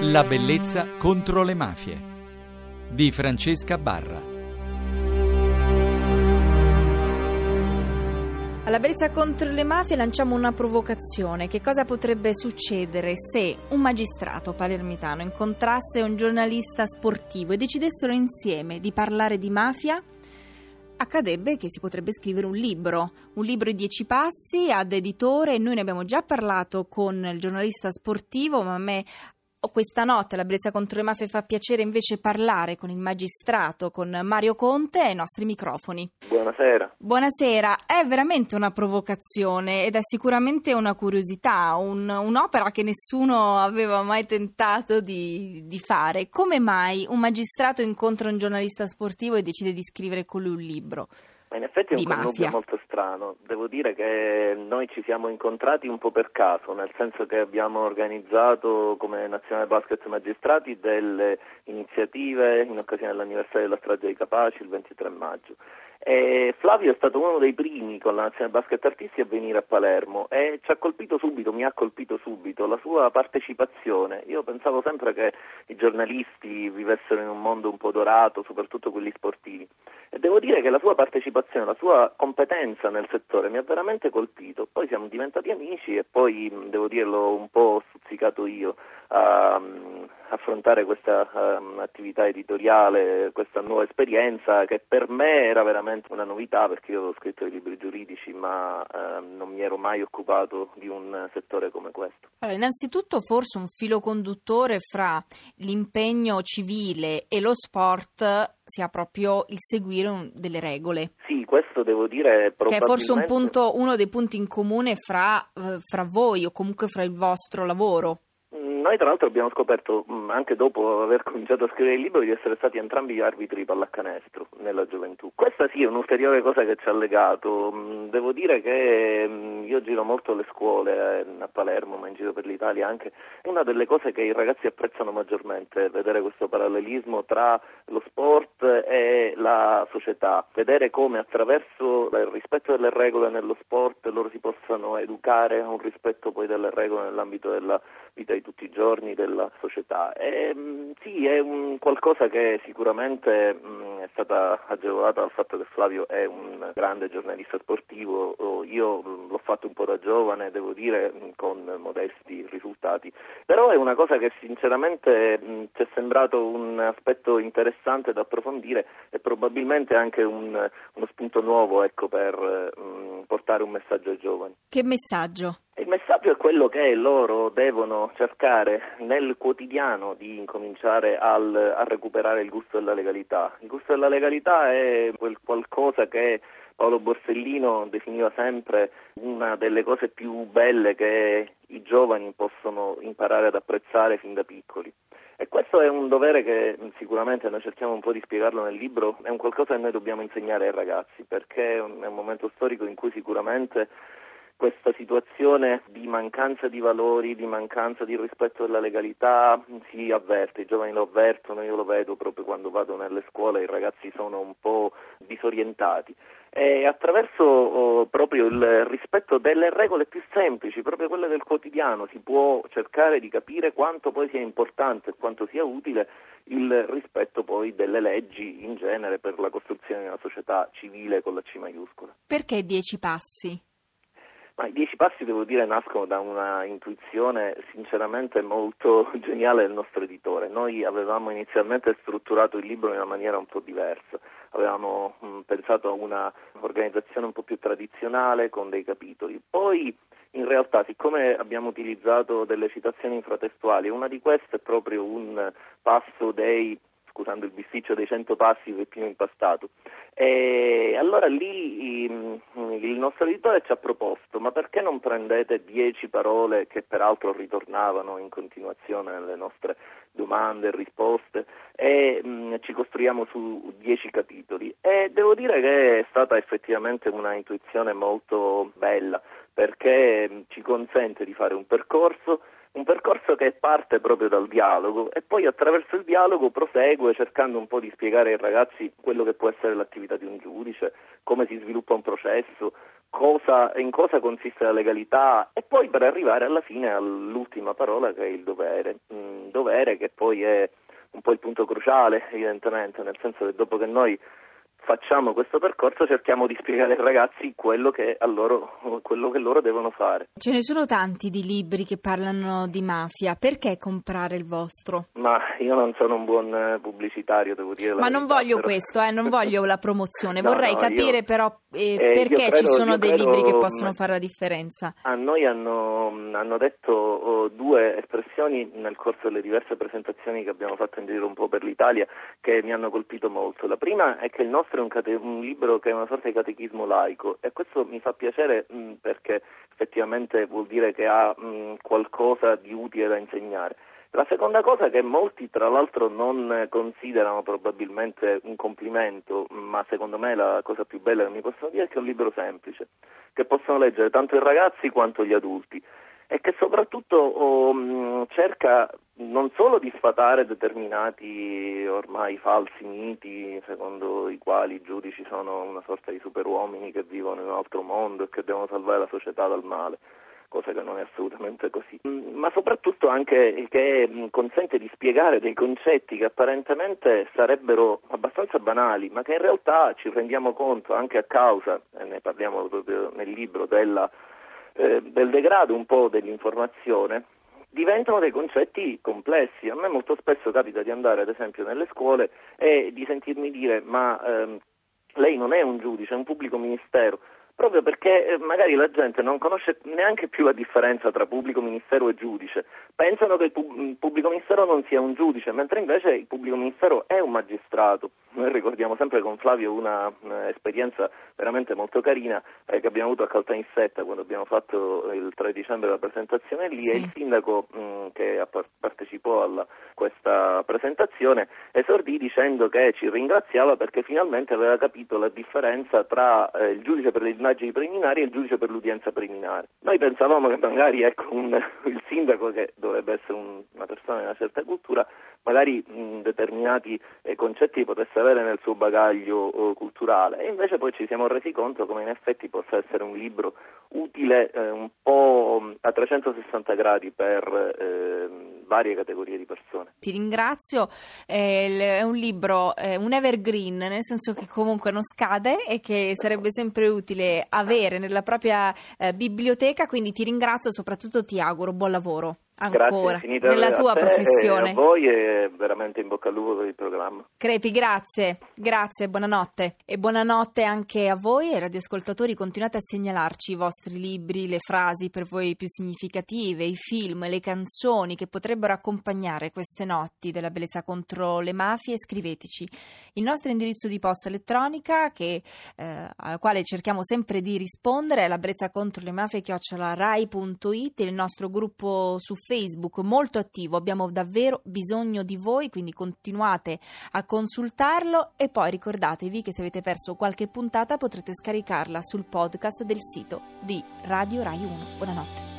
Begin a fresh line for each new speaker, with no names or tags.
La bellezza contro le mafie di Francesca Barra.
Alla bellezza contro le mafie lanciamo una provocazione. Che cosa potrebbe succedere se un magistrato palermitano incontrasse un giornalista sportivo e decidessero insieme di parlare di mafia? accadrebbe che si potrebbe scrivere un libro, un libro di dieci passi ad editore. Noi ne abbiamo già parlato con il giornalista sportivo, ma a me questa notte la bellezza contro le mafie fa piacere invece parlare con il magistrato, con Mario Conte ai nostri microfoni.
Buonasera.
Buonasera, è veramente una provocazione ed è sicuramente una curiosità, un, un'opera che nessuno aveva mai tentato di, di fare. Come mai un magistrato incontra un giornalista sportivo e decide di scrivere con lui un libro?
Ma in effetti è un connubio molto strano. Devo dire che noi ci siamo incontrati un po' per caso, nel senso che abbiamo organizzato come Nazionale Basket Magistrati delle iniziative in occasione dell'anniversario della strage di Capaci il 23 maggio. E Flavio è stato uno dei primi con la Nazionale Basket Artisti a venire a Palermo e ci ha colpito subito, mi ha colpito subito la sua partecipazione. Io pensavo sempre che i giornalisti vivessero in un mondo un po' dorato, soprattutto quelli sportivi. E devo dire che la sua partecipazione, la sua competenza nel settore mi ha veramente colpito. Poi siamo diventati amici e poi, devo dirlo, un po' stuzzicato io um, affrontare questa um, attività editoriale, questa nuova esperienza che per me era veramente una novità perché io ho scritto dei libri giuridici ma uh, non mi ero mai occupato di un settore come questo.
Allora, innanzitutto forse un filo conduttore fra l'impegno civile e lo sport sia proprio il seguire un, delle regole.
Sì, questo devo dire
probabilmente... Che è forse un punto, uno dei punti in comune fra, uh, fra voi o comunque fra il vostro lavoro
noi tra l'altro abbiamo scoperto, mm, anche dopo aver cominciato a scrivere il libro, di essere stati entrambi arbitri di pallacanestro nella gioventù. Questa sì è un'ulteriore cosa che ci ha legato. Mm, devo dire che mm, io giro molto alle scuole eh, a Palermo, ma in giro per l'Italia anche. Una delle cose che i ragazzi apprezzano maggiormente è vedere questo parallelismo tra lo sport e la società, vedere come attraverso il rispetto delle regole nello sport loro si possano educare a un rispetto poi delle regole nell'ambito della vita di tutti i giorni della società. E, mm, sì, è un qualcosa che sicuramente mh, mm, è stata agevolata dal fatto che Flavio è un grande giornalista sportivo, io mm, l'ho fatto un po' da giovane, devo dire, con modesti risultati, però è una cosa che sinceramente ci è sembrato un aspetto interessante da approfondire e probabilmente anche un, uno spunto nuovo ecco, per mh, portare un messaggio ai giovani.
Che messaggio?
Il messaggio è quello che loro devono cercare nel quotidiano di incominciare al, a recuperare il gusto della legalità. Il gusto della legalità è quel qualcosa che Paolo Borsellino definiva sempre una delle cose più belle che i giovani possono imparare ad apprezzare fin da piccoli. E questo è un dovere che sicuramente noi cerchiamo un po' di spiegarlo nel libro, è un qualcosa che noi dobbiamo insegnare ai ragazzi, perché è un momento storico in cui sicuramente questa situazione di mancanza di valori, di mancanza di rispetto della legalità si avverte, i giovani lo avvertono, io lo vedo proprio quando vado nelle scuole, i ragazzi sono un po' disorientati. E attraverso oh, proprio il rispetto delle regole più semplici, proprio quelle del quotidiano, si può cercare di capire quanto poi sia importante e quanto sia utile il rispetto poi delle leggi in genere per la costruzione di una società civile con la C maiuscola.
Perché dieci passi?
Ma i dieci passi, devo dire, nascono da una intuizione sinceramente molto geniale del nostro editore. Noi avevamo inizialmente strutturato il libro in una maniera un po' diversa, avevamo mh, pensato a una organizzazione un po' più tradizionale con dei capitoli. Poi in realtà, siccome abbiamo utilizzato delle citazioni infratestuali, una di queste è proprio un passo dei scusando il bisticcio dei cento passi Peppino impastato. E allora lì il nostro editore ci ha proposto, ma perché non prendete dieci parole che peraltro ritornavano in continuazione nelle nostre domande e risposte e mh, ci costruiamo su dieci capitoli? E devo dire che è stata effettivamente una intuizione molto bella perché ci consente di fare un percorso un percorso che parte proprio dal dialogo e poi attraverso il dialogo prosegue cercando un po' di spiegare ai ragazzi quello che può essere l'attività di un giudice, come si sviluppa un processo, cosa, in cosa consiste la legalità e poi per arrivare alla fine all'ultima parola che è il dovere, mm, dovere che poi è un po' il punto cruciale evidentemente, nel senso che dopo che noi facciamo questo percorso cerchiamo di spiegare ai ragazzi quello che, loro, quello che loro devono fare.
Ce ne sono tanti di libri che parlano di mafia, perché comprare il vostro?
Ma io non sono un buon eh, pubblicitario, devo dire.
Ma non voglio però... questo, eh, non voglio la promozione, no, vorrei no, capire io... però eh, eh, perché credo, ci sono dei credo, libri che possono fare la differenza.
A noi hanno, hanno detto due espressioni nel corso delle diverse presentazioni che abbiamo fatto in giro un po' per l'Italia che mi hanno colpito molto. La prima è che il nostro è un, cate- un libro che è una sorta di catechismo laico e questo mi fa piacere mh, perché effettivamente vuol dire che ha mh, qualcosa di utile da insegnare. La seconda cosa che molti tra l'altro non considerano probabilmente un complimento, ma secondo me la cosa più bella che mi possono dire è che è un libro semplice, che possono leggere tanto i ragazzi quanto gli adulti e che soprattutto um, cerca non solo di sfatare determinati ormai falsi miti secondo i quali i giudici sono una sorta di superuomini che vivono in un altro mondo e che devono salvare la società dal male, cosa che non è assolutamente così, mm, ma soprattutto anche che mm, consente di spiegare dei concetti che apparentemente sarebbero abbastanza banali, ma che in realtà ci rendiamo conto anche a causa, e ne parliamo proprio nel libro, della eh, del degrado un po' dell'informazione diventano dei concetti complessi. A me molto spesso capita di andare ad esempio nelle scuole e di sentirmi dire ma ehm, lei non è un giudice, è un pubblico ministero proprio perché eh, magari la gente non conosce neanche più la differenza tra pubblico ministero e giudice, pensano che il pubblico ministero non sia un giudice, mentre invece il pubblico ministero è un magistrato. Noi ricordiamo sempre con Flavio una, un'esperienza veramente molto carina eh, che abbiamo avuto a Caltanissetta quando abbiamo fatto il 3 dicembre la presentazione lì sì. e il sindaco mh, che partecipò a questa presentazione esordì dicendo che ci ringraziava perché finalmente aveva capito la differenza tra eh, il giudice per le indagini preliminari e il giudice per l'udienza preliminare. Noi pensavamo che magari ecco, un, il sindaco, che dovrebbe essere un, una persona di una certa cultura, magari mh, determinati eh, concetti potesse avere nel suo bagaglio eh, culturale e invece poi ci siamo resi conto come in effetti possa essere un libro utile eh, un po' a 360 gradi per ehm, varie categorie di persone.
Ti ringrazio, è un libro, un evergreen, nel senso che comunque non scade e che sarebbe sempre utile avere nella propria eh, biblioteca, quindi ti ringrazio e soprattutto ti auguro buon lavoro ancora nella tua professione.
a voi e veramente in bocca al lupo per il programma.
Crepi, grazie, grazie, buonanotte. E buonanotte anche a voi e radioascoltatori. Continuate a segnalarci i vostri libri, le frasi per voi più significative, i film, le canzoni che potrebbero accompagnare queste notti della bellezza contro le mafie. Scriveteci il nostro indirizzo di posta elettronica che, eh, al quale cerchiamo sempre di rispondere è la brezza contro le mafie chiocciolarai.it, il nostro gruppo su Facebook molto attivo, abbiamo davvero bisogno di voi, quindi continuate a consultarlo e poi ricordatevi che se avete perso qualche puntata potrete scaricarla sul podcast del sito di Radio Rai 1. Buonanotte.